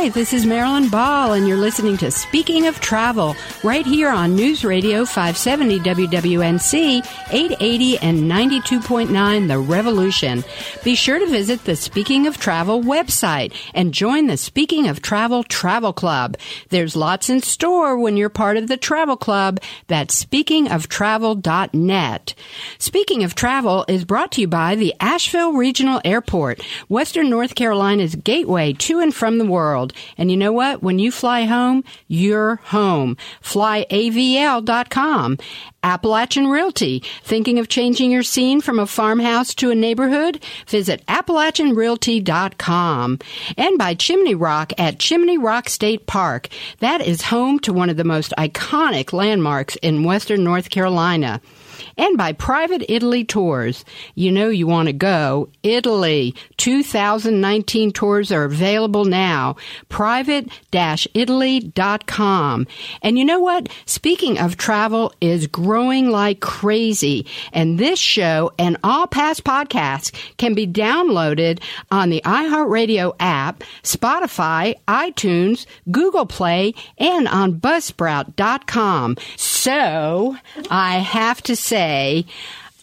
Hi, this is Marilyn Ball, and you're listening to Speaking of Travel right here on News Radio 570 WWNC 880 and 92.9 The Revolution. Be sure to visit the Speaking of Travel website and join the Speaking of Travel Travel Club. There's lots in store when you're part of the travel club. That's speakingoftravel.net. Speaking of Travel is brought to you by the Asheville Regional Airport, Western North Carolina's gateway to and from the world. And you know what? When you fly home, you're home. FlyAVL.com. Appalachian Realty. Thinking of changing your scene from a farmhouse to a neighborhood? Visit AppalachianRealty.com. And by Chimney Rock at Chimney Rock State Park. That is home to one of the most iconic landmarks in western North Carolina and by Private Italy Tours. You know you want to go. Italy 2019 tours are available now. Private-Italy.com. And you know what? Speaking of travel is growing like crazy. And this show and all past podcasts can be downloaded on the iHeartRadio app, Spotify, iTunes, Google Play, and on Buzzsprout.com. So I have to say,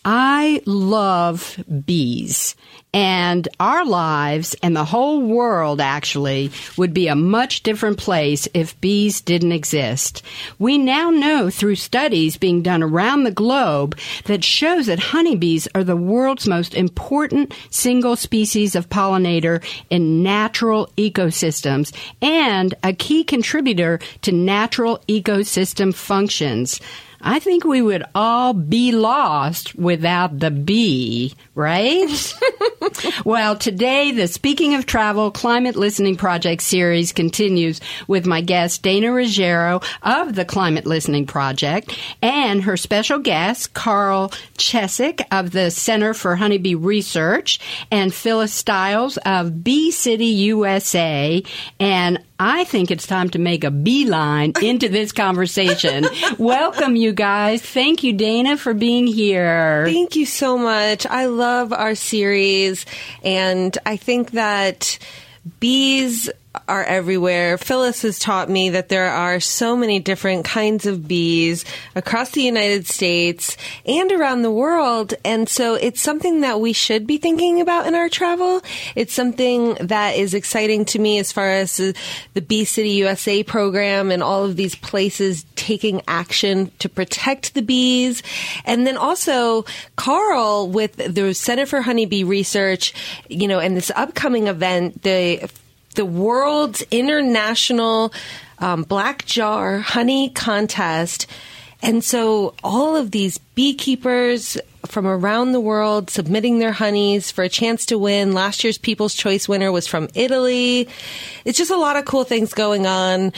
I love bees. And our lives and the whole world actually would be a much different place if bees didn't exist. We now know through studies being done around the globe that shows that honeybees are the world's most important single species of pollinator in natural ecosystems and a key contributor to natural ecosystem functions. I think we would all be lost without the bee, right? well, today the Speaking of Travel Climate Listening Project series continues with my guest Dana Ruggiero of the Climate Listening Project and her special guest Carl Chesick of the Center for Honeybee Research and Phyllis Stiles of Bee City USA and I think it's time to make a beeline into this conversation. Welcome, you guys. Thank you, Dana, for being here. Thank you so much. I love our series, and I think that bees are everywhere. Phyllis has taught me that there are so many different kinds of bees across the United States and around the world. And so it's something that we should be thinking about in our travel. It's something that is exciting to me as far as the Bee City USA program and all of these places taking action to protect the bees. And then also Carl with the Center for Honeybee Research, you know, and this upcoming event, the the world's international um, black jar honey contest. And so all of these beekeepers from around the world submitting their honeys for a chance to win. Last year's People's Choice winner was from Italy. It's just a lot of cool things going on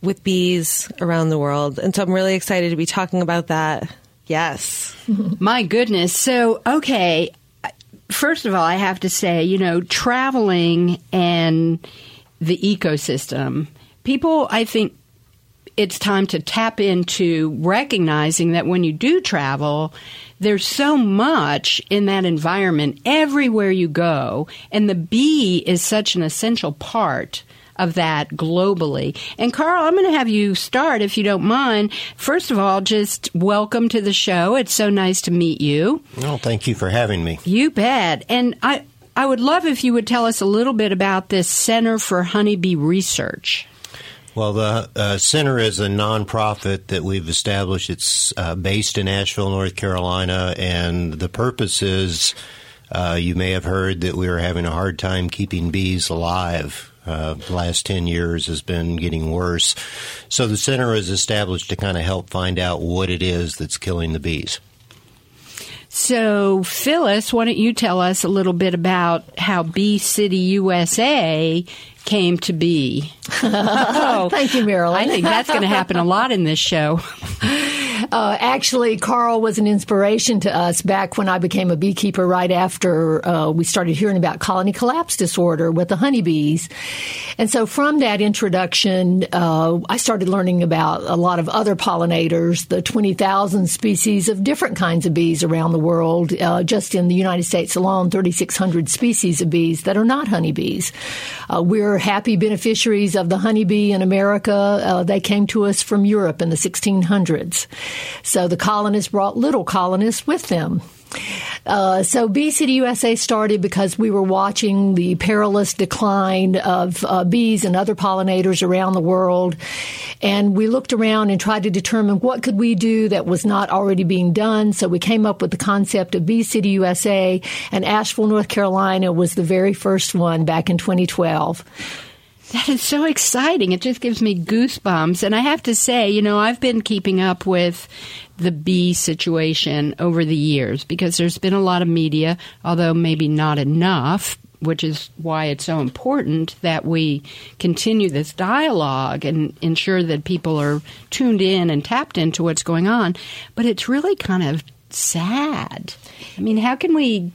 with bees around the world. And so I'm really excited to be talking about that. Yes. My goodness. So, okay, first of all, I have to say, you know, traveling and the ecosystem, people, I think it's time to tap into recognizing that when you do travel, there's so much in that environment everywhere you go, and the bee is such an essential part of that globally. And Carl, I'm going to have you start if you don't mind. First of all, just welcome to the show. It's so nice to meet you. Well, thank you for having me. You bet. And I I would love if you would tell us a little bit about this Center for Honeybee Research. Well, the uh, center is a nonprofit that we've established. It's uh, based in Asheville, North Carolina, and the purpose is uh, you may have heard that we are having a hard time keeping bees alive uh, the last 10 years has been getting worse. So the center is established to kind of help find out what it is that's killing the bees. So, Phyllis, why don't you tell us a little bit about how Bee City USA came to be? oh, Thank you, Marilyn. I think that's going to happen a lot in this show. Uh, actually, Carl was an inspiration to us back when I became a beekeeper right after uh, we started hearing about colony collapse disorder with the honeybees. And so from that introduction, uh, I started learning about a lot of other pollinators, the 20,000 species of different kinds of bees around the world. Uh, just in the United States alone, 3,600 species of bees that are not honeybees. Uh, we're happy beneficiaries of the honeybee in America. Uh, they came to us from Europe in the 1600s. So the colonists brought little colonists with them. Uh, so Bee City USA started because we were watching the perilous decline of uh, bees and other pollinators around the world, and we looked around and tried to determine what could we do that was not already being done. So we came up with the concept of City USA, and Asheville, North Carolina, was the very first one back in 2012. That is so exciting. It just gives me goosebumps. And I have to say, you know, I've been keeping up with the bee situation over the years because there's been a lot of media, although maybe not enough, which is why it's so important that we continue this dialogue and ensure that people are tuned in and tapped into what's going on. But it's really kind of sad. I mean, how can we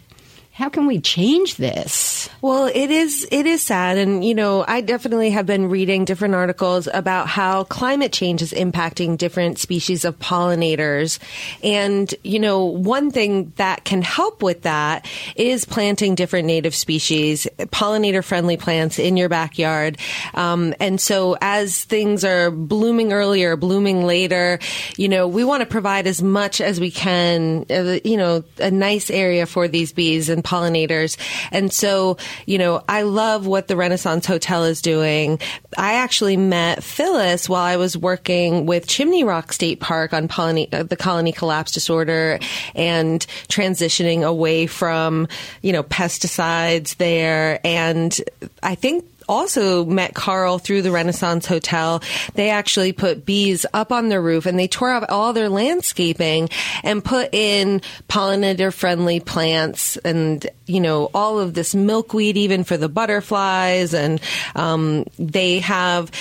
how can we change this? Well, it is it is sad, and you know, I definitely have been reading different articles about how climate change is impacting different species of pollinators, and you know, one thing that can help with that is planting different native species, pollinator friendly plants in your backyard, um, and so as things are blooming earlier, blooming later, you know, we want to provide as much as we can, uh, you know, a nice area for these bees and pollinators. And so, you know, I love what the Renaissance Hotel is doing. I actually met Phyllis while I was working with Chimney Rock State Park on uh, the colony collapse disorder and transitioning away from, you know, pesticides there. And I think also met Carl through the Renaissance Hotel. They actually put bees up on their roof and they tore out all their landscaping and put in pollinator friendly plants and, you know, all of this milkweed even for the butterflies. And um, they have,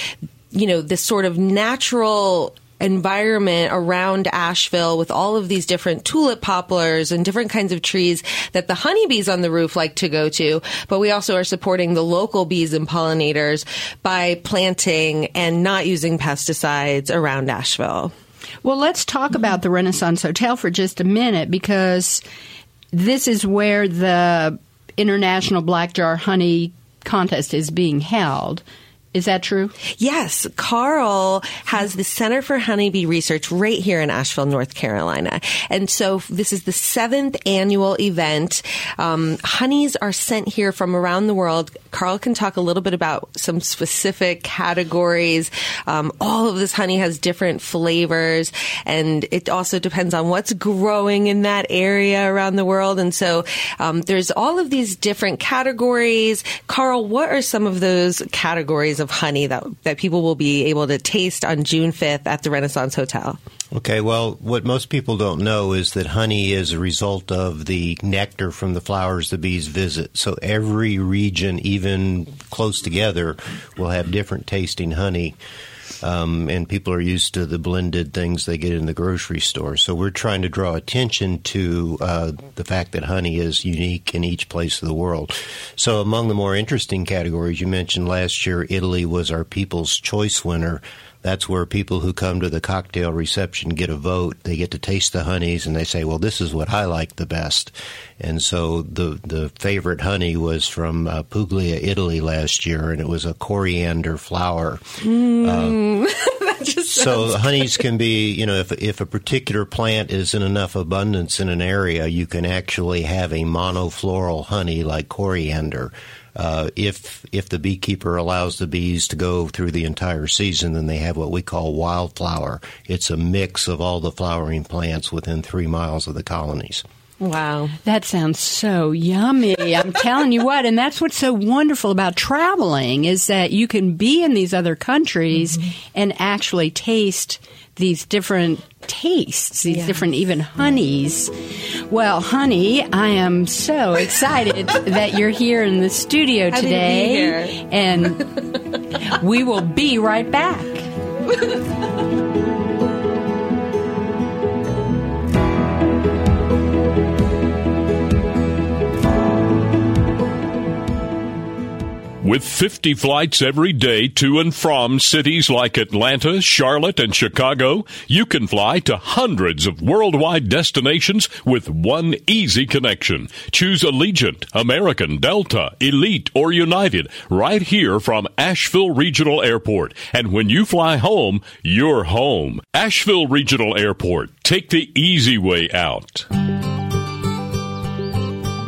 you know, this sort of natural environment around Asheville with all of these different tulip poplars and different kinds of trees that the honeybees on the roof like to go to. But we also are supporting the local bees and pollinators by planting and not using pesticides around Asheville. Well, let's talk about the Renaissance Hotel for just a minute because this is where the International Black Jar Honey contest is being held. Is that true? Yes. Carl has the Center for Honeybee Research right here in Asheville, North Carolina. And so this is the seventh annual event. Um, honeys are sent here from around the world. Carl can talk a little bit about some specific categories. Um, all of this honey has different flavors, and it also depends on what's growing in that area around the world. And so um, there's all of these different categories. Carl, what are some of those categories of of honey that, that people will be able to taste on June 5th at the Renaissance Hotel? Okay, well, what most people don't know is that honey is a result of the nectar from the flowers the bees visit. So every region, even close together, will have different tasting honey. Um, and people are used to the blended things they get in the grocery store. So we're trying to draw attention to uh, the fact that honey is unique in each place of the world. So among the more interesting categories, you mentioned last year Italy was our People's Choice winner that's where people who come to the cocktail reception get a vote. They get to taste the honeys and they say, well, this is what I like the best. And so the, the favorite honey was from uh, Puglia, Italy last year, and it was a coriander flower. Mm. Uh, so honeys can be, you know, if, if a particular plant is in enough abundance in an area, you can actually have a monofloral honey like coriander. Uh, if if the beekeeper allows the bees to go through the entire season, then they have what we call wildflower. It's a mix of all the flowering plants within three miles of the colonies. Wow. That sounds so yummy. I'm telling you what, and that's what's so wonderful about traveling is that you can be in these other countries mm-hmm. and actually taste these different tastes, these yes. different even honeys. Well, honey, I am so excited that you're here in the studio today. To and we will be right back. With 50 flights every day to and from cities like Atlanta, Charlotte, and Chicago, you can fly to hundreds of worldwide destinations with one easy connection. Choose Allegiant, American, Delta, Elite, or United right here from Asheville Regional Airport. And when you fly home, you're home. Asheville Regional Airport. Take the easy way out.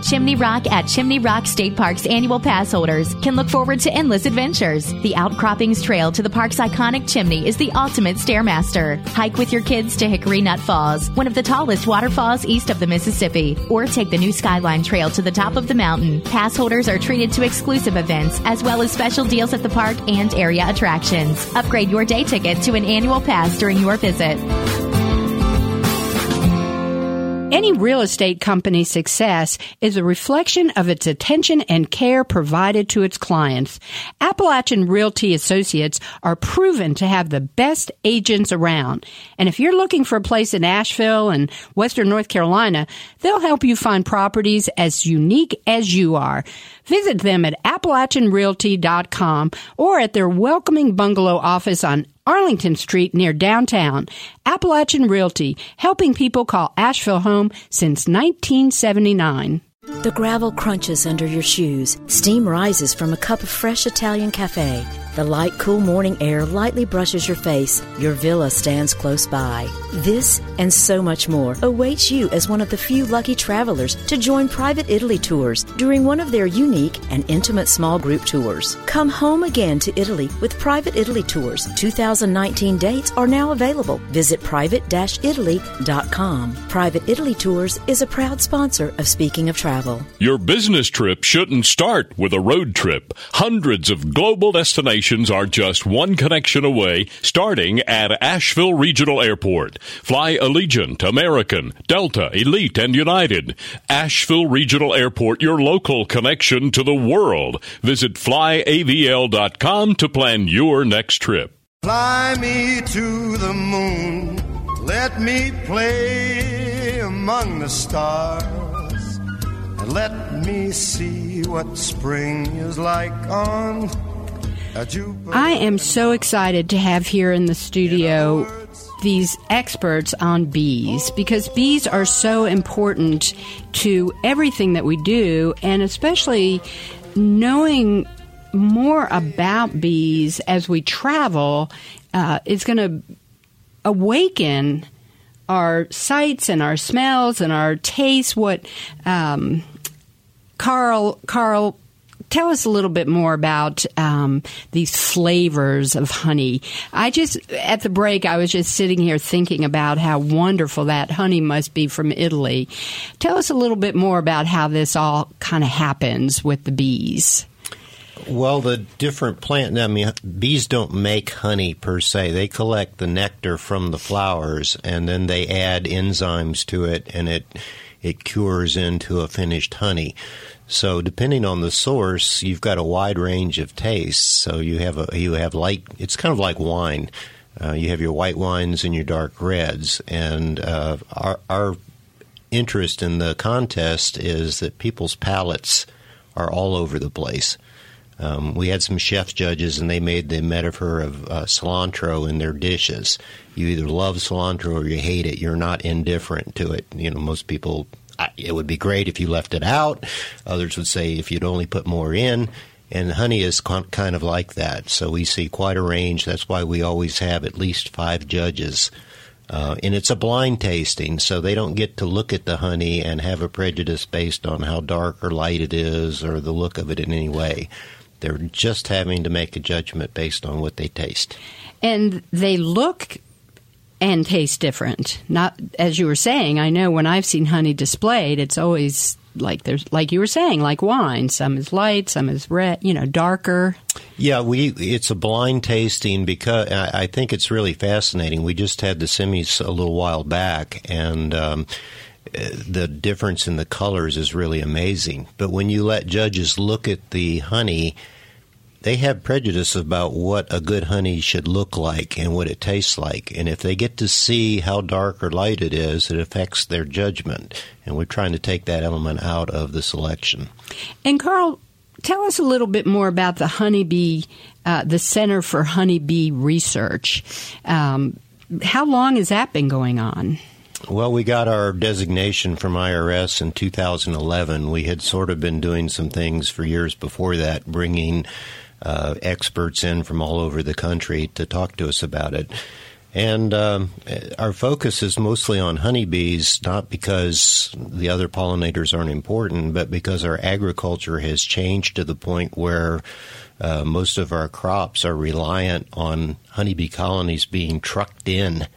Chimney Rock at Chimney Rock State Park's annual pass holders can look forward to endless adventures. The Outcroppings Trail to the park's iconic chimney is the ultimate stairmaster. Hike with your kids to Hickory Nut Falls, one of the tallest waterfalls east of the Mississippi, or take the new Skyline Trail to the top of the mountain. Pass holders are treated to exclusive events as well as special deals at the park and area attractions. Upgrade your day ticket to an annual pass during your visit. Any real estate company's success is a reflection of its attention and care provided to its clients. Appalachian Realty Associates are proven to have the best agents around. And if you're looking for a place in Asheville and Western North Carolina, they'll help you find properties as unique as you are. Visit them at AppalachianRealty.com or at their welcoming bungalow office on Arlington Street near downtown. Appalachian Realty, helping people call Asheville home since 1979. The gravel crunches under your shoes. Steam rises from a cup of fresh Italian cafe. The light, cool morning air lightly brushes your face. Your villa stands close by. This and so much more awaits you as one of the few lucky travelers to join Private Italy Tours during one of their unique and intimate small group tours. Come home again to Italy with Private Italy Tours. 2019 dates are now available. Visit private-italy.com. Private Italy Tours is a proud sponsor of Speaking of Travel. Your business trip shouldn't start with a road trip. Hundreds of global destinations are just one connection away, starting at Asheville Regional Airport. Fly Allegiant, American, Delta, Elite, and United. Asheville Regional Airport, your local connection to the world. Visit flyavl.com to plan your next trip. Fly me to the moon. Let me play among the stars. And let me see what spring is like on I am so excited to have here in the studio these experts on bees because bees are so important to everything that we do, and especially knowing more about bees as we travel uh, is going to awaken our sights and our smells and our tastes. What um, Carl Carl tell us a little bit more about um, these flavors of honey. I just, at the break, I was just sitting here thinking about how wonderful that honey must be from Italy. Tell us a little bit more about how this all kind of happens with the bees. Well, the different plant, I mean, bees don't make honey per se. They collect the nectar from the flowers and then they add enzymes to it and it it cures into a finished honey. So depending on the source, you've got a wide range of tastes. So you have a you have light. It's kind of like wine. Uh, you have your white wines and your dark reds, and uh, our our interest in the contest is that people's palates are all over the place. Um, we had some chef judges, and they made the metaphor of uh, cilantro in their dishes. You either love cilantro or you hate it. You're not indifferent to it. You know, most people it would be great if you left it out. Others would say if you'd only put more in. And honey is kind of like that. So we see quite a range. That's why we always have at least five judges. Uh, and it's a blind tasting, so they don't get to look at the honey and have a prejudice based on how dark or light it is or the look of it in any way. They're just having to make a judgment based on what they taste. And they look and taste different. Not as you were saying. I know when I've seen honey displayed, it's always like there's like you were saying, like wine. Some is light, some is red. You know, darker. Yeah, we it's a blind tasting because I think it's really fascinating. We just had the semis a little while back, and. Um, the difference in the colors is really amazing. But when you let judges look at the honey, they have prejudice about what a good honey should look like and what it tastes like. And if they get to see how dark or light it is, it affects their judgment. And we're trying to take that element out of the selection. And Carl, tell us a little bit more about the honeybee, uh, the Center for Honeybee Research. Um, how long has that been going on? Well, we got our designation from IRS in 2011. We had sort of been doing some things for years before that, bringing uh, experts in from all over the country to talk to us about it. And um, our focus is mostly on honeybees, not because the other pollinators aren't important, but because our agriculture has changed to the point where uh, most of our crops are reliant on honeybee colonies being trucked in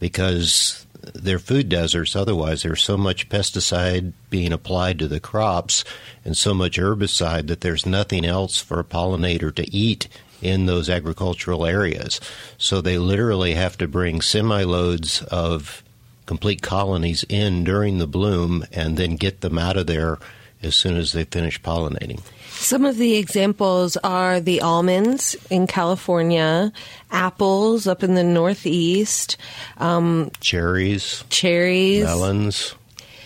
because they're food deserts. Otherwise, there's so much pesticide being applied to the crops and so much herbicide that there's nothing else for a pollinator to eat in those agricultural areas. So they literally have to bring semi loads of complete colonies in during the bloom and then get them out of there as soon as they finish pollinating. Some of the examples are the almonds in California, apples up in the Northeast, um, cherries, cherries, melons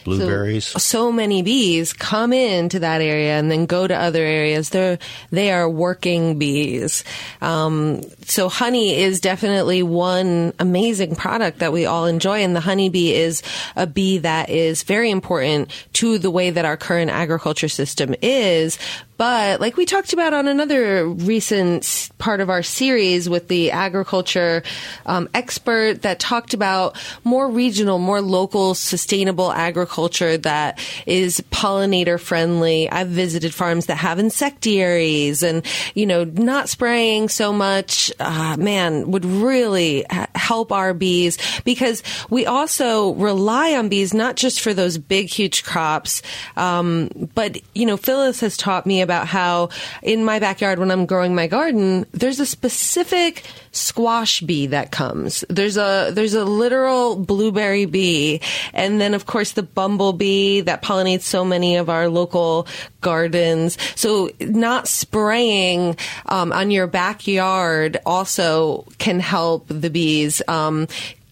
blueberries. So, so, many bees come into that area and then go to other areas. They're they are working bees. Um, so honey is definitely one amazing product that we all enjoy, and the honeybee is a bee that is very important to the way that our current agriculture system is. But like we talked about on another recent part of our series with the agriculture um, expert that talked about more regional, more local, sustainable agriculture that is pollinator friendly. I've visited farms that have insectaries and, you know, not spraying so much, uh, man, would really help our bees because we also rely on bees not just for those big, huge crops, um, but, you know, Phyllis has taught me about about how in my backyard when I'm growing my garden, there's a specific squash bee that comes. There's a there's a literal blueberry bee, and then of course the bumblebee that pollinates so many of our local gardens. So not spraying um, on your backyard also can help the bees. Um,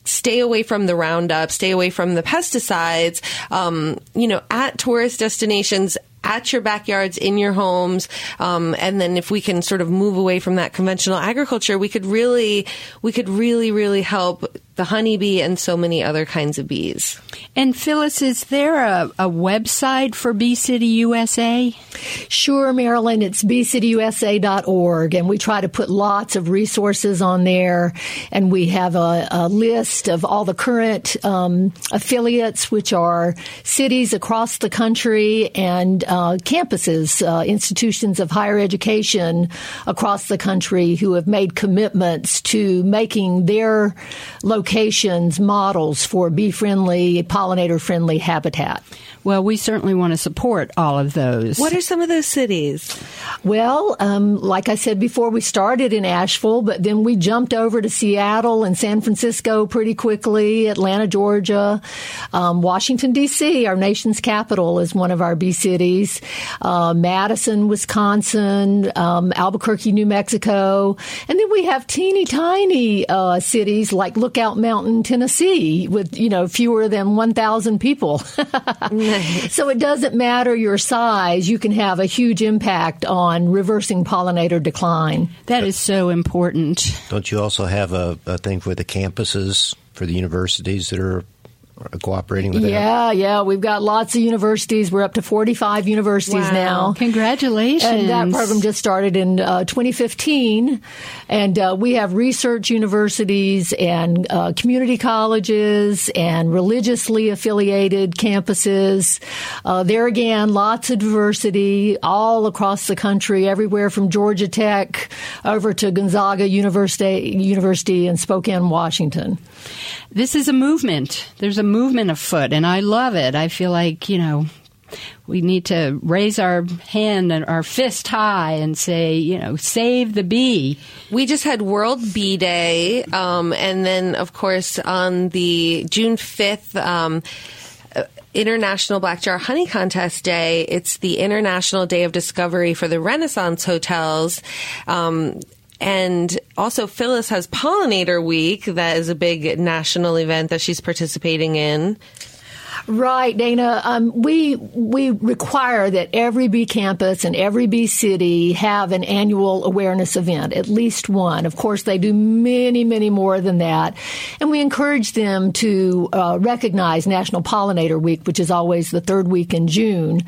stay away from the Roundup, stay away from the pesticides. Um, you know, at tourist destinations, at your backyards, in your homes, um, and then if we can sort of move away from that conventional agriculture, we could really, we could really, really help the honeybee and so many other kinds of bees. And Phyllis, is there a, a website for Bee City USA? Sure, Marilyn. It's beecityusa.org, and we try to put lots of resources on there. And we have a, a list of all the current um, affiliates, which are cities across the country and uh, campuses, uh, institutions of higher education across the country who have made commitments to making their locations models for bee friendly, pollinator friendly habitat. Well, we certainly want to support all of those. What are some of those cities? Well, um, like I said before, we started in Asheville, but then we jumped over to Seattle and San Francisco pretty quickly, Atlanta, Georgia, um, Washington, D.C., our nation's capital, is one of our Bee cities, uh, Madison, Wisconsin, um, Albuquerque, New Mexico. And then we have teeny tiny uh, cities like Lookout Mountain, Tennessee, with, you know, fewer than 1,000 people. so it doesn't matter your size, you can have a huge impact on reversing pollinator decline. That is so important. Don't you also have a, a thing for the campuses for the universities that are cooperating with yeah, Yeah, We've got lots of universities. We're up to 45 universities wow. now. Congratulations. And that program just started in uh, 2015. And uh, we have research universities and uh, community colleges and religiously affiliated campuses. Uh, there again, lots of diversity all across the country, everywhere from Georgia Tech over to Gonzaga University, University in Spokane, Washington. This is a movement. There's a movement afoot, and I love it. I feel like, you know, we need to raise our hand and our fist high and say, you know, save the bee. We just had World Bee Day, um, and then, of course, on the June 5th, um, International Black Jar Honey Contest Day. It's the International Day of Discovery for the Renaissance Hotels. Um, and also, Phyllis has Pollinator Week. That is a big national event that she's participating in. Right, Dana. Um, we we require that every Bee campus and every Bee city have an annual awareness event, at least one. Of course, they do many, many more than that, and we encourage them to uh, recognize National Pollinator Week, which is always the third week in June,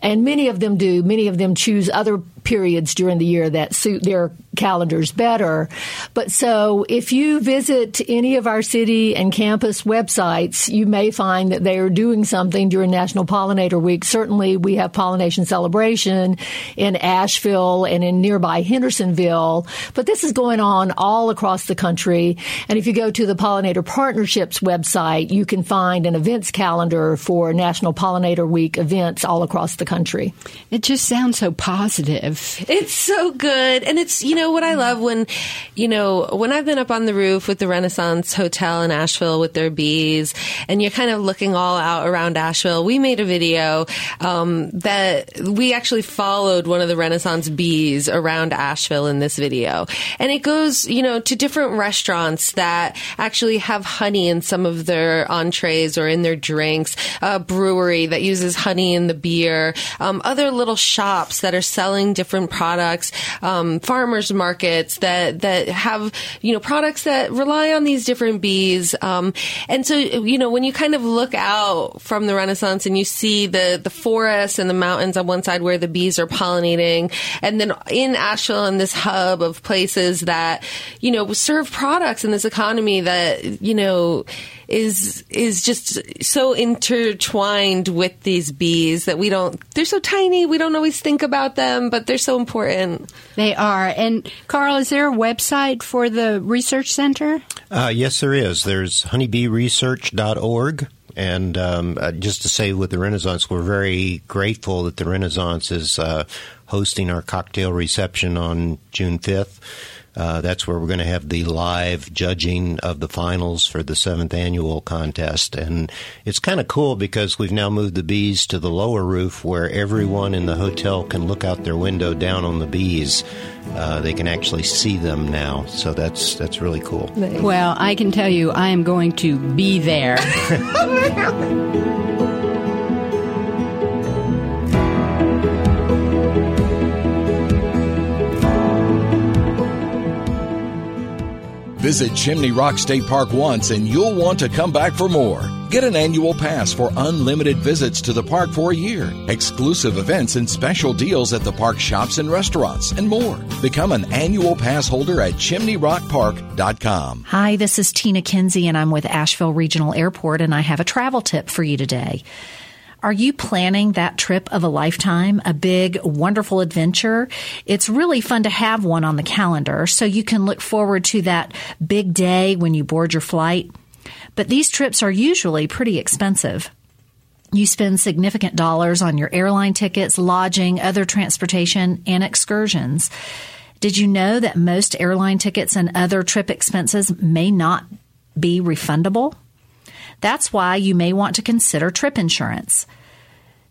and many of them do. Many of them choose other periods during the year that suit their calendars better. But so if you visit any of our city and campus websites, you may find that they are doing something during National Pollinator Week. Certainly we have pollination celebration in Asheville and in nearby Hendersonville, but this is going on all across the country. And if you go to the Pollinator Partnerships website, you can find an events calendar for National Pollinator Week events all across the country. It just sounds so positive. It's so good. And it's, you know, what I love when, you know, when I've been up on the roof with the Renaissance Hotel in Asheville with their bees and you're kind of looking all out around Asheville, we made a video, um, that we actually followed one of the Renaissance bees around Asheville in this video. And it goes, you know, to different restaurants that actually have honey in some of their entrees or in their drinks, a brewery that uses honey in the beer, um, other little shops that are selling different products, um, farmers markets that that have you know products that rely on these different bees. Um, and so you know when you kind of look out from the Renaissance and you see the the forests and the mountains on one side where the bees are pollinating, and then in Asheville in this hub of places that you know serve products in this economy that you know is is just so intertwined with these bees that we don't they're so tiny. We don't always think about them but they're so important. They are. And carl is there a website for the research center? Uh, yes there is. There's honeybeeresearch.org and um, uh, just to say with the Renaissance, we're very grateful that the Renaissance is uh, hosting our cocktail reception on June 5th. Uh, that's where we're going to have the live judging of the finals for the seventh annual contest. And it's kind of cool because we've now moved the bees to the lower roof where everyone in the hotel can look out their window down on the bees. Uh, they can actually see them now. So that's, that's really cool. Well, I can tell you, I am going to be there. Visit Chimney Rock State Park once and you'll want to come back for more. Get an annual pass for unlimited visits to the park for a year, exclusive events and special deals at the park shops and restaurants, and more. Become an annual pass holder at chimneyrockpark.com. Hi, this is Tina Kinsey, and I'm with Asheville Regional Airport, and I have a travel tip for you today. Are you planning that trip of a lifetime, a big, wonderful adventure? It's really fun to have one on the calendar so you can look forward to that big day when you board your flight. But these trips are usually pretty expensive. You spend significant dollars on your airline tickets, lodging, other transportation, and excursions. Did you know that most airline tickets and other trip expenses may not be refundable? That's why you may want to consider trip insurance.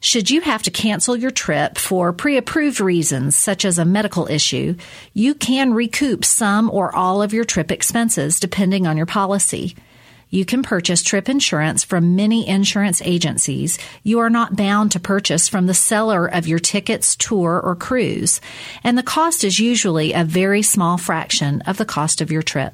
Should you have to cancel your trip for pre approved reasons, such as a medical issue, you can recoup some or all of your trip expenses depending on your policy. You can purchase trip insurance from many insurance agencies. You are not bound to purchase from the seller of your tickets, tour, or cruise, and the cost is usually a very small fraction of the cost of your trip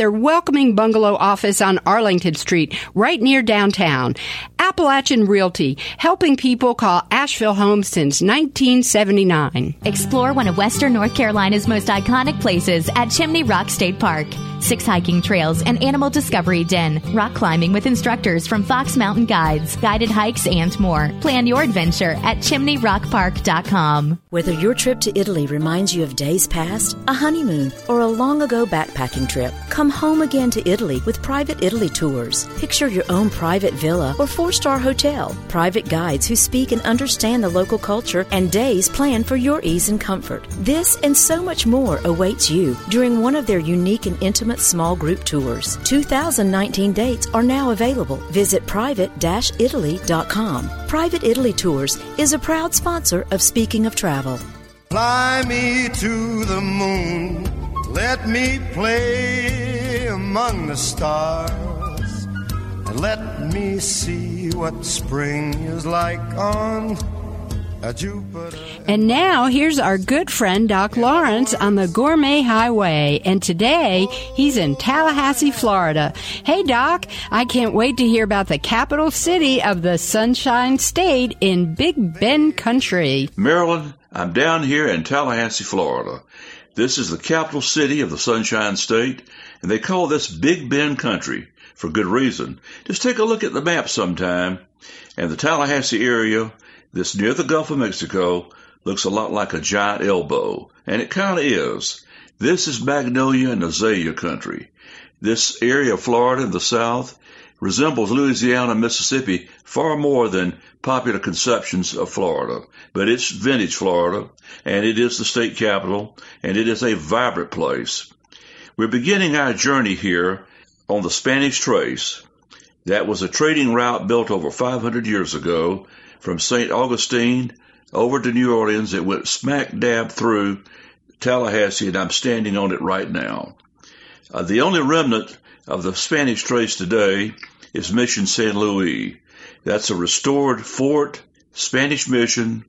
their welcoming bungalow office on Arlington Street, right near downtown. Appalachian Realty, helping people call Asheville home since 1979. Explore one of Western North Carolina's most iconic places at Chimney Rock State Park. six hiking trails, and animal discovery den, rock climbing with instructors from Fox Mountain Guides, guided hikes, and more. Plan your adventure at chimneyrockpark.com. Whether your trip to Italy reminds you of days past, a honeymoon, or a long ago backpacking trip, come home again to Italy with Private Italy Tours. Picture your own private villa or four star hotel, private guides who speak and understand the local culture, and days planned for your ease and comfort. This and so much more awaits you during one of their unique and intimate small group tours. 2019 dates are now available. Visit private-italy.com. Private Italy Tours is a proud sponsor of Speaking of Travel. Fly me to the moon. Let me play among the stars. And let me see what spring is like on a Jupiter. And now here's our good friend Doc Lawrence on the Gourmet Highway. And today he's in Tallahassee, Florida. Hey Doc, I can't wait to hear about the capital city of the Sunshine State in Big Bend Country. Marilyn, I'm down here in Tallahassee, Florida. This is the capital city of the Sunshine State, and they call this Big Bend Country for good reason. Just take a look at the map sometime, and the Tallahassee area, this near the Gulf of Mexico, looks a lot like a giant elbow, and it kind of is. This is magnolia and azalea country. This area of Florida in the south resembles Louisiana and Mississippi far more than popular conceptions of Florida. But it's vintage Florida, and it is the state capital, and it is a vibrant place. We're beginning our journey here on the Spanish Trace. That was a trading route built over 500 years ago from St. Augustine over to New Orleans. It went smack dab through Tallahassee, and I'm standing on it right now. Uh, the only remnant of the Spanish Trace today is Mission San Luis. That's a restored fort, Spanish mission,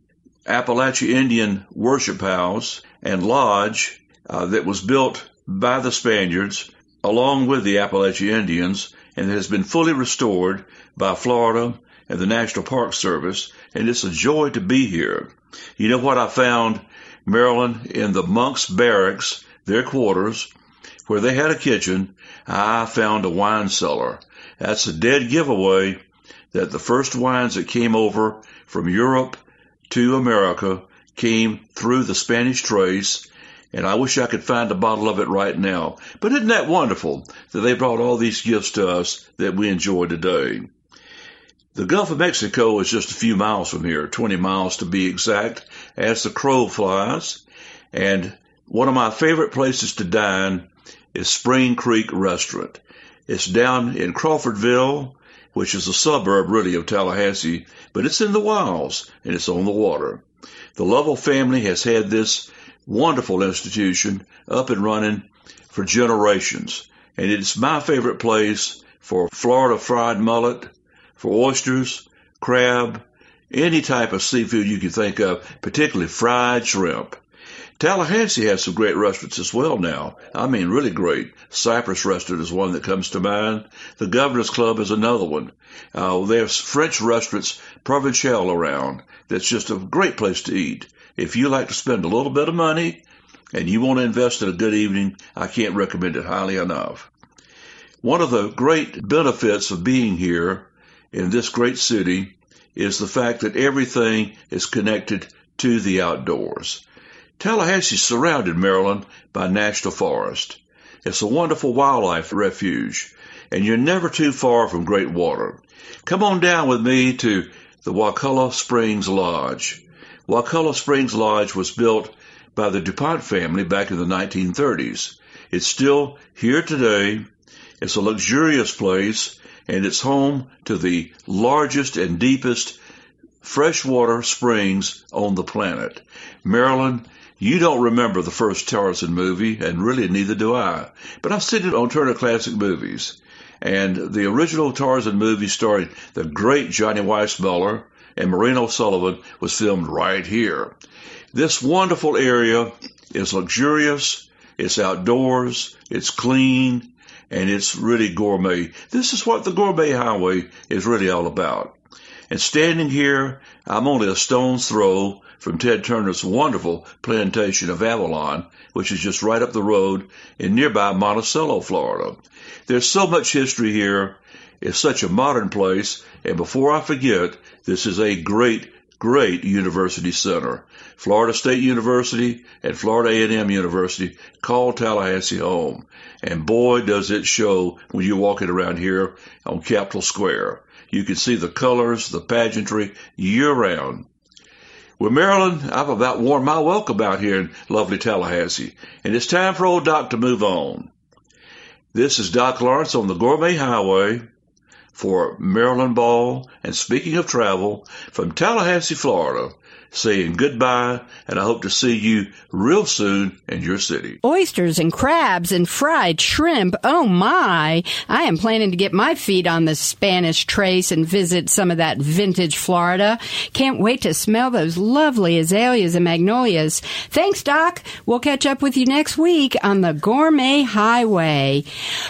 Appalachian Indian worship house, and lodge uh, that was built by the Spaniards along with the Appalachian Indians and has been fully restored by Florida and the National Park Service. And it's a joy to be here. You know what I found, Marilyn, in the monks' barracks, their quarters, where they had a kitchen, I found a wine cellar. That's a dead giveaway that the first wines that came over from Europe to America came through the Spanish Trace, and I wish I could find a bottle of it right now. But isn't that wonderful that they brought all these gifts to us that we enjoy today? The Gulf of Mexico is just a few miles from here, 20 miles to be exact, as the crow flies. And one of my favorite places to dine is Spring Creek Restaurant. It's down in Crawfordville, which is a suburb really of Tallahassee, but it's in the wilds and it's on the water. The Lovel family has had this wonderful institution up and running for generations, and it's my favorite place for Florida fried mullet, for oysters, crab, any type of seafood you can think of, particularly fried shrimp. Tallahassee has some great restaurants as well now. I mean, really great. Cypress Restaurant is one that comes to mind. The Governor's Club is another one. Uh, there's French restaurants, Provincial around. That's just a great place to eat. If you like to spend a little bit of money and you want to invest in a good evening, I can't recommend it highly enough. One of the great benefits of being here in this great city is the fact that everything is connected to the outdoors. Tallahassee is surrounded, Marilyn, by national forest. It's a wonderful wildlife refuge, and you're never too far from great water. Come on down with me to the Wakulla Springs Lodge. Wakulla Springs Lodge was built by the DuPont family back in the 1930s. It's still here today. It's a luxurious place, and it's home to the largest and deepest freshwater springs on the planet. Marilyn you don't remember the first Tarzan movie, and really neither do I. But I've seen it on Turner Classic Movies. And the original Tarzan movie starring the great Johnny Weissmuller and Maureen O'Sullivan was filmed right here. This wonderful area is luxurious, it's outdoors, it's clean, and it's really gourmet. This is what the Gourmet Highway is really all about. And standing here, I'm only a stone's throw from Ted Turner's wonderful plantation of Avalon, which is just right up the road in nearby Monticello, Florida. There's so much history here. It's such a modern place. And before I forget, this is a great, great university center. Florida State University and Florida A&M University call Tallahassee home. And boy, does it show when you're walking around here on Capitol Square. You can see the colors, the pageantry year round. Well, Marilyn, I've about worn my welcome out here in lovely Tallahassee, and it's time for old Doc to move on. This is Doc Lawrence on the Gourmet Highway for Marilyn Ball, and speaking of travel, from Tallahassee, Florida saying goodbye, and I hope to see you real soon in your city. Oysters and crabs and fried shrimp. Oh my! I am planning to get my feet on the Spanish Trace and visit some of that vintage Florida. Can't wait to smell those lovely azaleas and magnolias. Thanks, Doc. We'll catch up with you next week on the Gourmet Highway.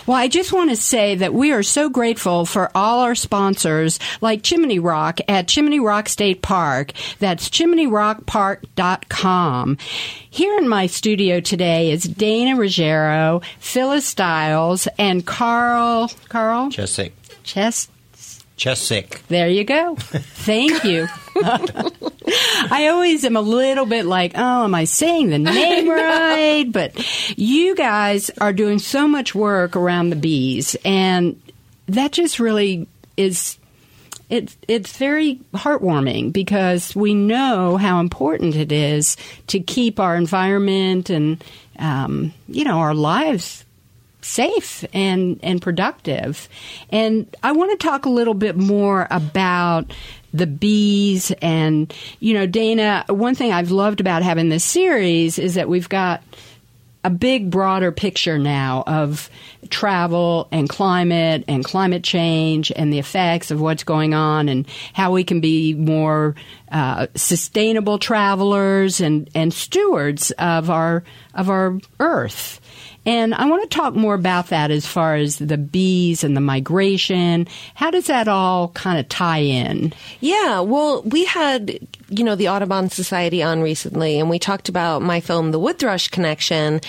Well, I just want to say that we are so grateful for all our sponsors like Chimney Rock at Chimney Rock State Park. That's Chimney chimneyrockpark.com. Here in my studio today is Dana Ruggiero, Phyllis Stiles, and Carl. Carl? Chesick. Chess. Chesick. There you go. Thank you. I always am a little bit like, oh, am I saying the name right? But you guys are doing so much work around the bees, and that just really is it's it's very heartwarming because we know how important it is to keep our environment and um, you know our lives safe and and productive. And I want to talk a little bit more about the bees and you know Dana. One thing I've loved about having this series is that we've got a big, broader picture now of travel and climate and climate change and the effects of what's going on and how we can be more uh, sustainable travelers and, and stewards of our of our earth. And I want to talk more about that as far as the bees and the migration. How does that all kind of tie in? Yeah, well, we had, you know, the Audubon Society on recently, and we talked about my film, The Wood Thrush Connection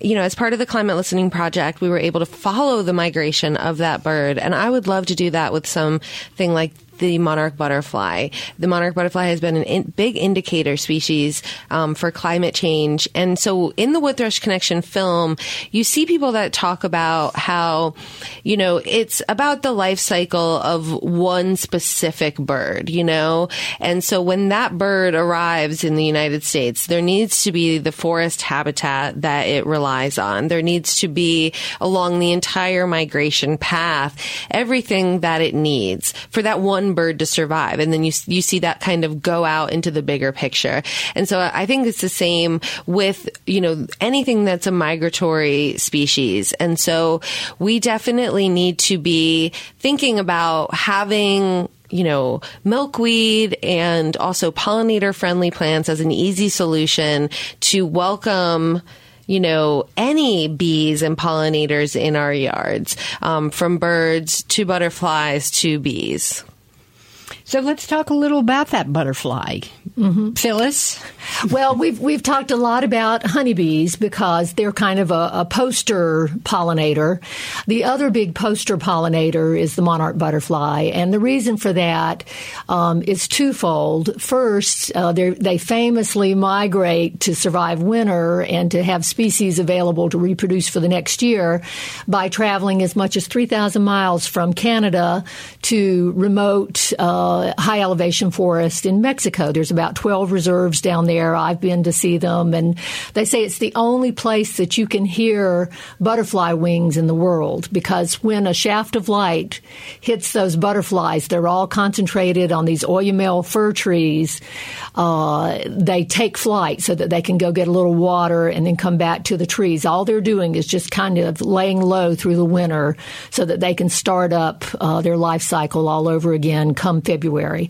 you know, as part of the climate listening project, we were able to follow the migration of that bird. And I would love to do that with something like the monarch butterfly. The monarch butterfly has been a in, big indicator species um, for climate change. And so in the Wood Thrush Connection film, you see people that talk about how, you know, it's about the life cycle of one specific bird, you know? And so when that bird arrives in the United States, there needs to be the forest habitat that it relies on. There needs to be along the entire migration path, everything that it needs for that one one bird to survive. And then you, you see that kind of go out into the bigger picture. And so I think it's the same with, you know, anything that's a migratory species. And so we definitely need to be thinking about having you know, milkweed and also pollinator friendly plants as an easy solution to welcome you know, any bees and pollinators in our yards, um, from birds to butterflies to bees. So let's talk a little about that butterfly. Mm-hmm. Phyllis? well, we've, we've talked a lot about honeybees because they're kind of a, a, poster pollinator. The other big poster pollinator is the monarch butterfly. And the reason for that um, is twofold. First, uh, they famously migrate to survive winter and to have species available to reproduce for the next year by traveling as much as 3,000 miles from Canada to remote uh, high elevation forest in Mexico. There's about 12 reserves down there. I've been to see them, and they say it's the only place that you can hear butterfly wings in the world because when a shaft of light hits those butterflies, they're all concentrated on these Oyamel fir trees. Uh, they take flight so that they can go get a little water and then come back to the trees. All they're doing is just kind of laying low through the winter so that they can start up uh, their life cycle all over again come February February.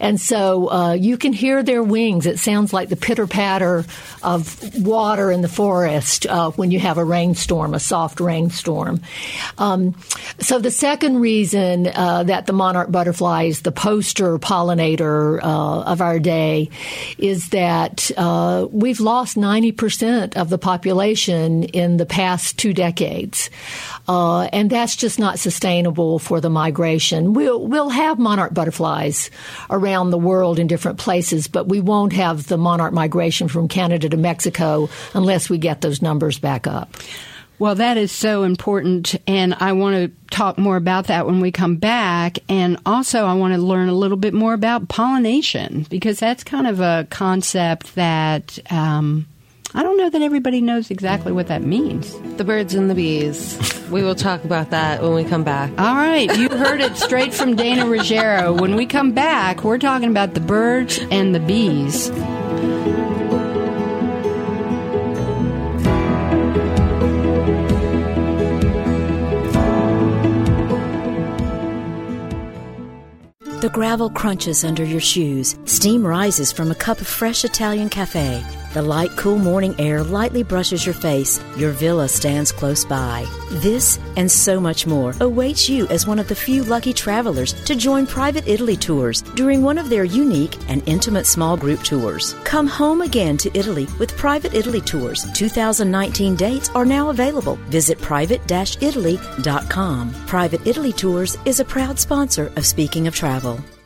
And so uh, you can hear their wings. It sounds like the pitter patter of water in the forest uh, when you have a rainstorm, a soft rainstorm. Um, so the second reason uh, that the monarch butterfly is the poster pollinator uh, of our day is that uh, we've lost 90% of the population in the past two decades. Uh, and that's just not sustainable for the migration. We'll, we'll have monarch butterflies around the world in different places, but we won't have the monarch migration from Canada to Mexico unless we get those numbers back up. Well, that is so important, and I want to talk more about that when we come back. And also, I want to learn a little bit more about pollination because that's kind of a concept that um, I don't know that everybody knows exactly what that means. The birds and the bees. We will talk about that when we come back. All right, you heard it straight from Dana Ruggiero. When we come back, we're talking about the birds and the bees. The gravel crunches under your shoes. Steam rises from a cup of fresh Italian cafe. The light, cool morning air lightly brushes your face. Your villa stands close by. This and so much more awaits you as one of the few lucky travelers to join Private Italy Tours during one of their unique and intimate small group tours. Come home again to Italy with Private Italy Tours. 2019 dates are now available. Visit private-italy.com. Private Italy Tours is a proud sponsor of Speaking of Travel.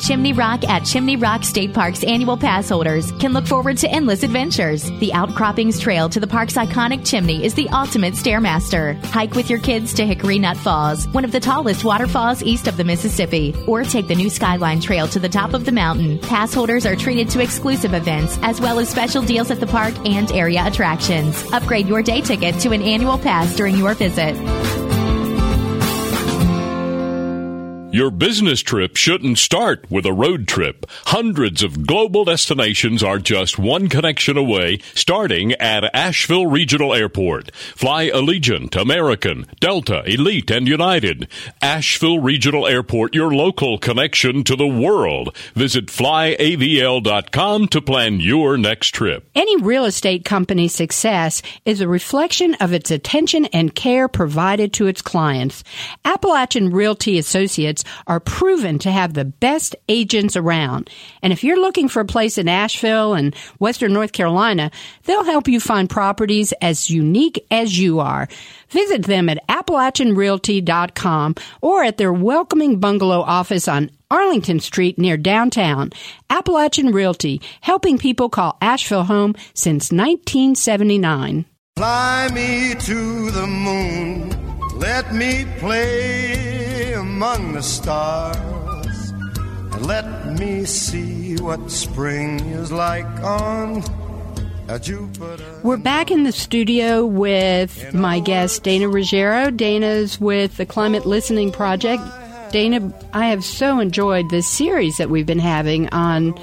Chimney Rock at Chimney Rock State Park's annual pass holders can look forward to endless adventures. The Outcroppings Trail to the park's iconic chimney is the ultimate stairmaster. Hike with your kids to Hickory Nut Falls, one of the tallest waterfalls east of the Mississippi, or take the new Skyline Trail to the top of the mountain. Pass holders are treated to exclusive events as well as special deals at the park and area attractions. Upgrade your day ticket to an annual pass during your visit. Your business trip shouldn't start with a road trip. Hundreds of global destinations are just one connection away, starting at Asheville Regional Airport. Fly Allegiant, American, Delta, Elite, and United. Asheville Regional Airport, your local connection to the world. Visit flyavl.com to plan your next trip. Any real estate company's success is a reflection of its attention and care provided to its clients. Appalachian Realty Associates are proven to have the best agents around. And if you're looking for a place in Asheville and Western North Carolina, they'll help you find properties as unique as you are. Visit them at AppalachianRealty.com or at their welcoming bungalow office on Arlington Street near downtown. Appalachian Realty, helping people call Asheville home since 1979. Fly me to the moon, let me play among the stars, and let me see what spring is like on Jupiter. We're back in the studio with my guest, Dana Ruggiero. Dana's with the Climate Listening Project. Dana, I have so enjoyed this series that we've been having on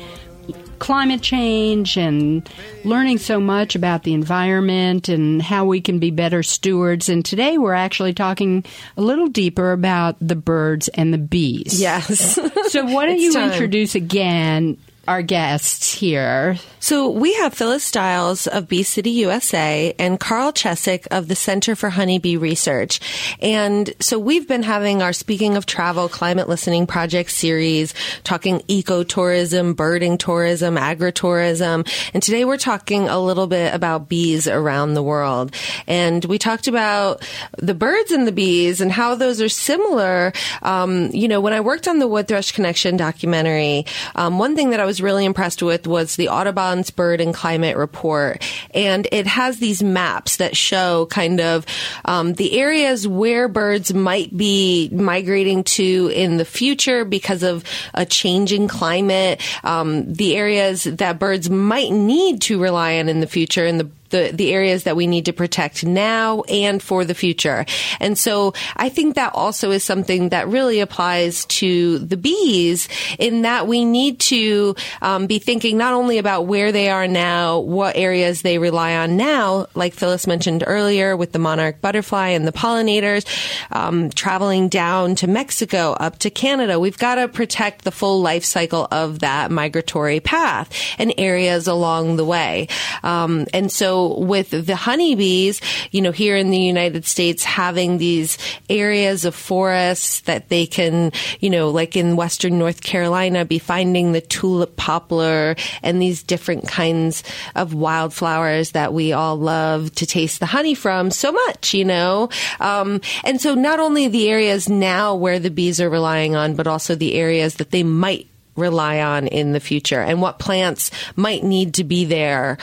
climate change and learning so much about the environment and how we can be better stewards. And today we're actually talking a little deeper about the birds and the bees. Yes. so, why don't you time. introduce again our guests here? So we have Phyllis Stiles of Bee City USA and Carl Chesick of the Center for Honeybee Research. And so we've been having our Speaking of Travel Climate Listening Project series, talking ecotourism, birding tourism, agritourism. And today we're talking a little bit about bees around the world. And we talked about the birds and the bees and how those are similar. Um, you know, when I worked on the Wood Thrush Connection documentary, um, one thing that I was really impressed with was the Audubon's Bird and Climate Report. And it has these maps that show kind of um, the areas where birds might be migrating to in the future because of a changing climate, um, the areas that birds might need to rely on in the future, and the the, the areas that we need to protect now and for the future. And so I think that also is something that really applies to the bees in that we need to um, be thinking not only about where they are now, what areas they rely on now, like Phyllis mentioned earlier with the monarch butterfly and the pollinators, um, traveling down to Mexico, up to Canada. We've got to protect the full life cycle of that migratory path and areas along the way. Um, and so with the honeybees, you know, here in the United States, having these areas of forests that they can, you know, like in Western North Carolina, be finding the tulip poplar and these different kinds of wildflowers that we all love to taste the honey from so much, you know? Um, and so not only the areas now where the bees are relying on, but also the areas that they might rely on in the future and what plants might need to be there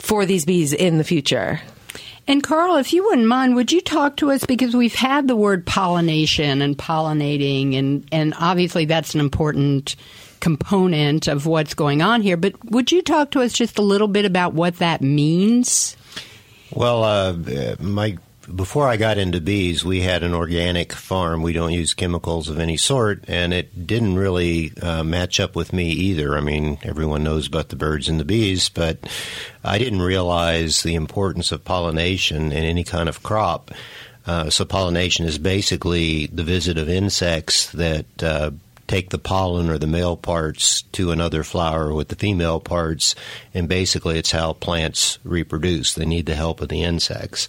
for these bees in the future. And Carl, if you wouldn't mind, would you talk to us because we've had the word pollination and pollinating, and and obviously that's an important component of what's going on here. But would you talk to us just a little bit about what that means? Well, uh, my before I got into bees, we had an organic farm. We don't use chemicals of any sort, and it didn't really uh, match up with me either. I mean, everyone knows about the birds and the bees, but I didn't realize the importance of pollination in any kind of crop. Uh, so, pollination is basically the visit of insects that uh, take the pollen or the male parts to another flower with the female parts, and basically it's how plants reproduce. They need the help of the insects.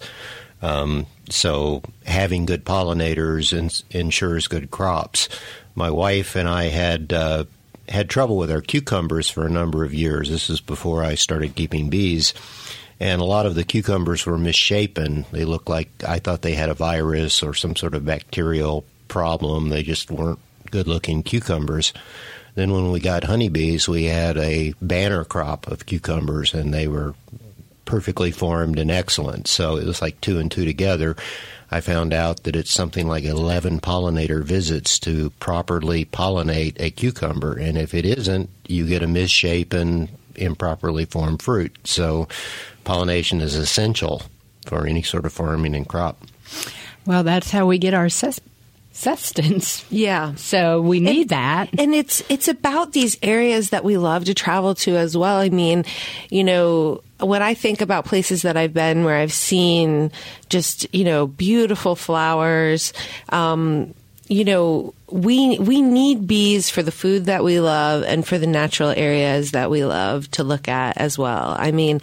Um, so having good pollinators ins- ensures good crops. My wife and I had uh, had trouble with our cucumbers for a number of years. This is before I started keeping bees. And a lot of the cucumbers were misshapen. They looked like I thought they had a virus or some sort of bacterial problem. They just weren't good looking cucumbers. Then when we got honeybees, we had a banner crop of cucumbers, and they were perfectly formed and excellent. So it was like two and two together. I found out that it's something like 11 pollinator visits to properly pollinate a cucumber. And if it isn't, you get a misshapen, improperly formed fruit. So pollination is essential for any sort of farming and crop. Well, that's how we get our sus- sustenance. Yeah. So we need and, that. And it's it's about these areas that we love to travel to as well. I mean, you know, when I think about places that I've been where I've seen just, you know, beautiful flowers, um, you know, we we need bees for the food that we love and for the natural areas that we love to look at as well. I mean,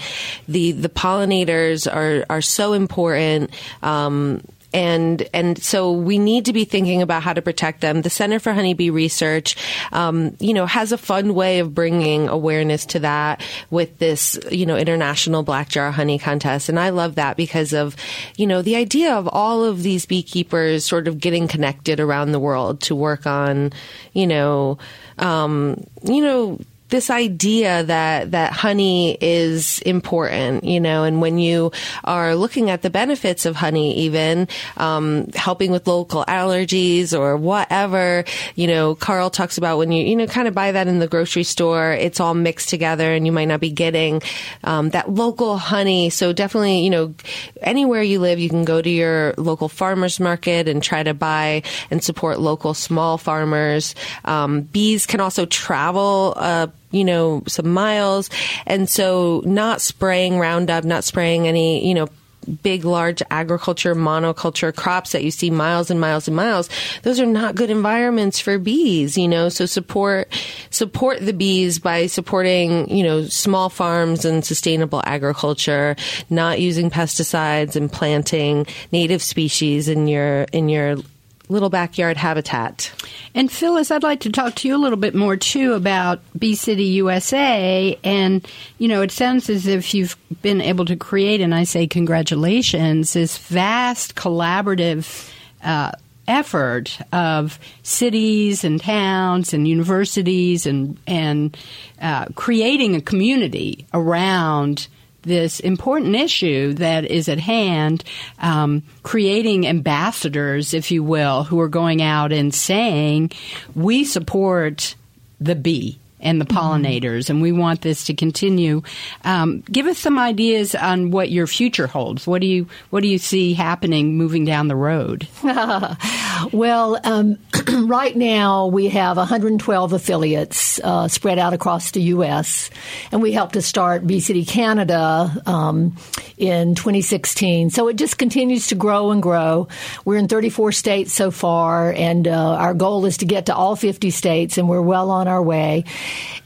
the the pollinators are are so important. Um, and and so we need to be thinking about how to protect them. The Center for Honeybee Research, um, you know, has a fun way of bringing awareness to that with this, you know, international black jar honey contest, and I love that because of, you know, the idea of all of these beekeepers sort of getting connected around the world to work on, you know, um, you know this idea that that honey is important, you know, and when you are looking at the benefits of honey, even um, helping with local allergies or whatever, you know, Carl talks about when you you know kind of buy that in the grocery store, it's all mixed together, and you might not be getting um, that local honey. So definitely, you know, anywhere you live, you can go to your local farmers market and try to buy and support local small farmers. Um, bees can also travel. Uh, you know, some miles. And so not spraying Roundup, not spraying any, you know, big, large agriculture, monoculture crops that you see miles and miles and miles, those are not good environments for bees, you know, so support, support the bees by supporting, you know, small farms and sustainable agriculture, not using pesticides and planting native species in your, in your little backyard habitat. And Phyllis, I'd like to talk to you a little bit more too about Bee City USA. And, you know, it sounds as if you've been able to create, and I say congratulations, this vast collaborative uh, effort of cities and towns and universities and, and uh, creating a community around this important issue that is at hand, um, creating ambassadors, if you will, who are going out and saying, we support the bee. And the pollinators, and we want this to continue. Um, give us some ideas on what your future holds. What do you what do you see happening moving down the road? well, um, right now we have 112 affiliates uh, spread out across the U.S., and we helped to start Bee City Canada um, in 2016. So it just continues to grow and grow. We're in 34 states so far, and uh, our goal is to get to all 50 states, and we're well on our way.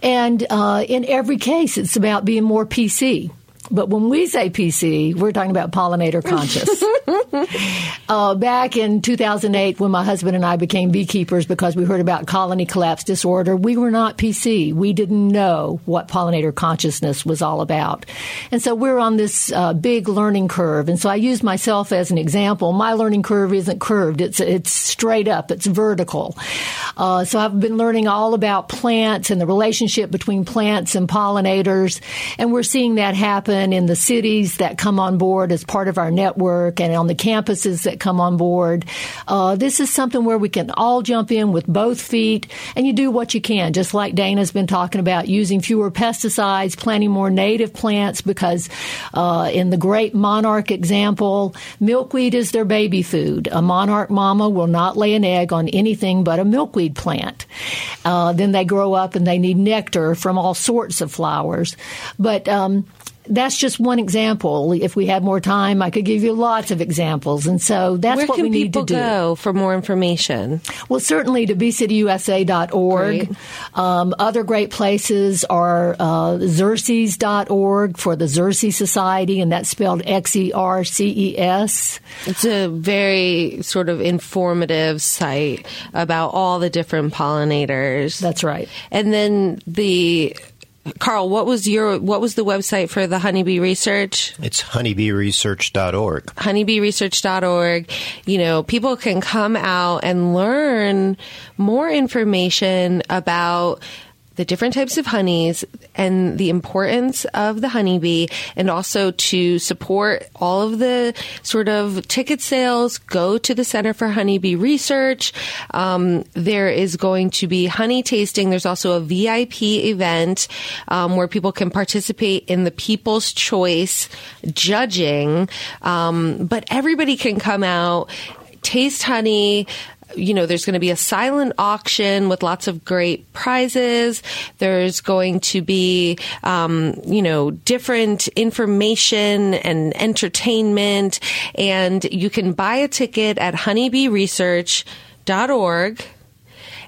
And uh, in every case, it's about being more PC. But when we say PC, we're talking about pollinator conscious. uh, back in 2008, when my husband and I became beekeepers because we heard about colony collapse disorder, we were not PC. We didn't know what pollinator consciousness was all about. And so we're on this uh, big learning curve. And so I use myself as an example. My learning curve isn't curved, it's, it's straight up, it's vertical. Uh, so I've been learning all about plants and the relationship between plants and pollinators. And we're seeing that happen in the cities that come on board as part of our network and on the campuses that come on board. Uh, this is something where we can all jump in with both feet and you do what you can, just like Dana's been talking about using fewer pesticides, planting more native plants because uh, in the great monarch example, milkweed is their baby food. A monarch mama will not lay an egg on anything but a milkweed plant. Uh, then they grow up and they need nectar from all sorts of flowers. But um, that's just one example. If we had more time, I could give you lots of examples. And so that's Where what we need to do. go for more information? Well, certainly to beecityusa.org. Um, other great places are uh, xerces.org for the Xerces Society, and that's spelled X E R C E S. It's a very sort of informative site about all the different pollinators. That's right. And then the Carl, what was your what was the website for the honeybee research? It's honeybeeresearch.org. honeybeeresearch.org. You know, people can come out and learn more information about the different types of honeys and the importance of the honeybee and also to support all of the sort of ticket sales go to the center for honeybee research. Um, there is going to be honey tasting. There's also a vip event um, where people can participate in the people's choice judging. Um, but everybody can come out taste honey you know, there's going to be a silent auction with lots of great prizes. There's going to be, um, you know, different information and entertainment. And you can buy a ticket at honeybeeresearch.org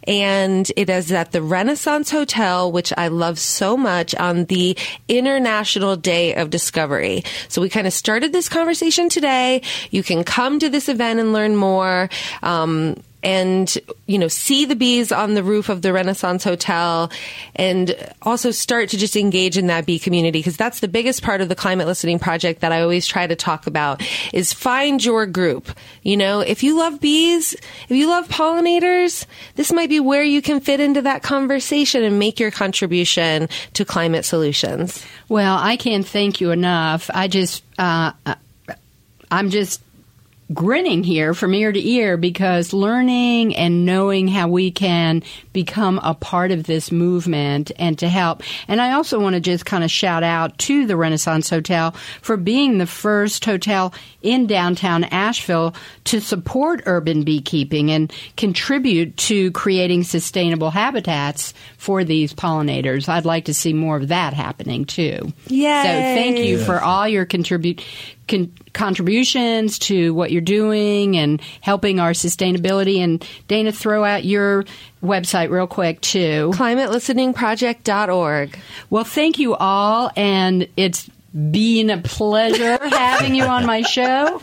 and it is at the Renaissance Hotel, which I love so much on the International Day of Discovery. So we kind of started this conversation today. You can come to this event and learn more. Um, and you know see the bees on the roof of the Renaissance Hotel, and also start to just engage in that bee community because that's the biggest part of the climate listening project that I always try to talk about is find your group. You know, if you love bees, if you love pollinators, this might be where you can fit into that conversation and make your contribution to climate solutions. Well, I can't thank you enough. I just, uh, I'm just grinning here from ear to ear because learning and knowing how we can become a part of this movement and to help. And I also want to just kind of shout out to the Renaissance Hotel for being the first hotel in downtown Asheville to support urban beekeeping and contribute to creating sustainable habitats for these pollinators. I'd like to see more of that happening too. Yay. So thank you for all your contribute con- contributions to what you're doing and helping our sustainability. And Dana, throw out your website real quick too. ClimatelisteningProject.org. Well, thank you all, and it's been a pleasure having you on my show.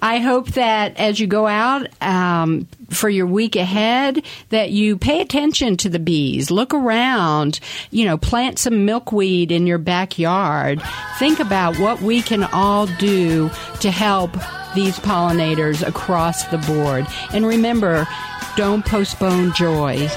I hope that as you go out um, for your week ahead, that you pay attention to the bees. Look around. You know, plant some milkweed in your backyard. Think about what we can all do to help these pollinators across the board. And remember, don't postpone joy.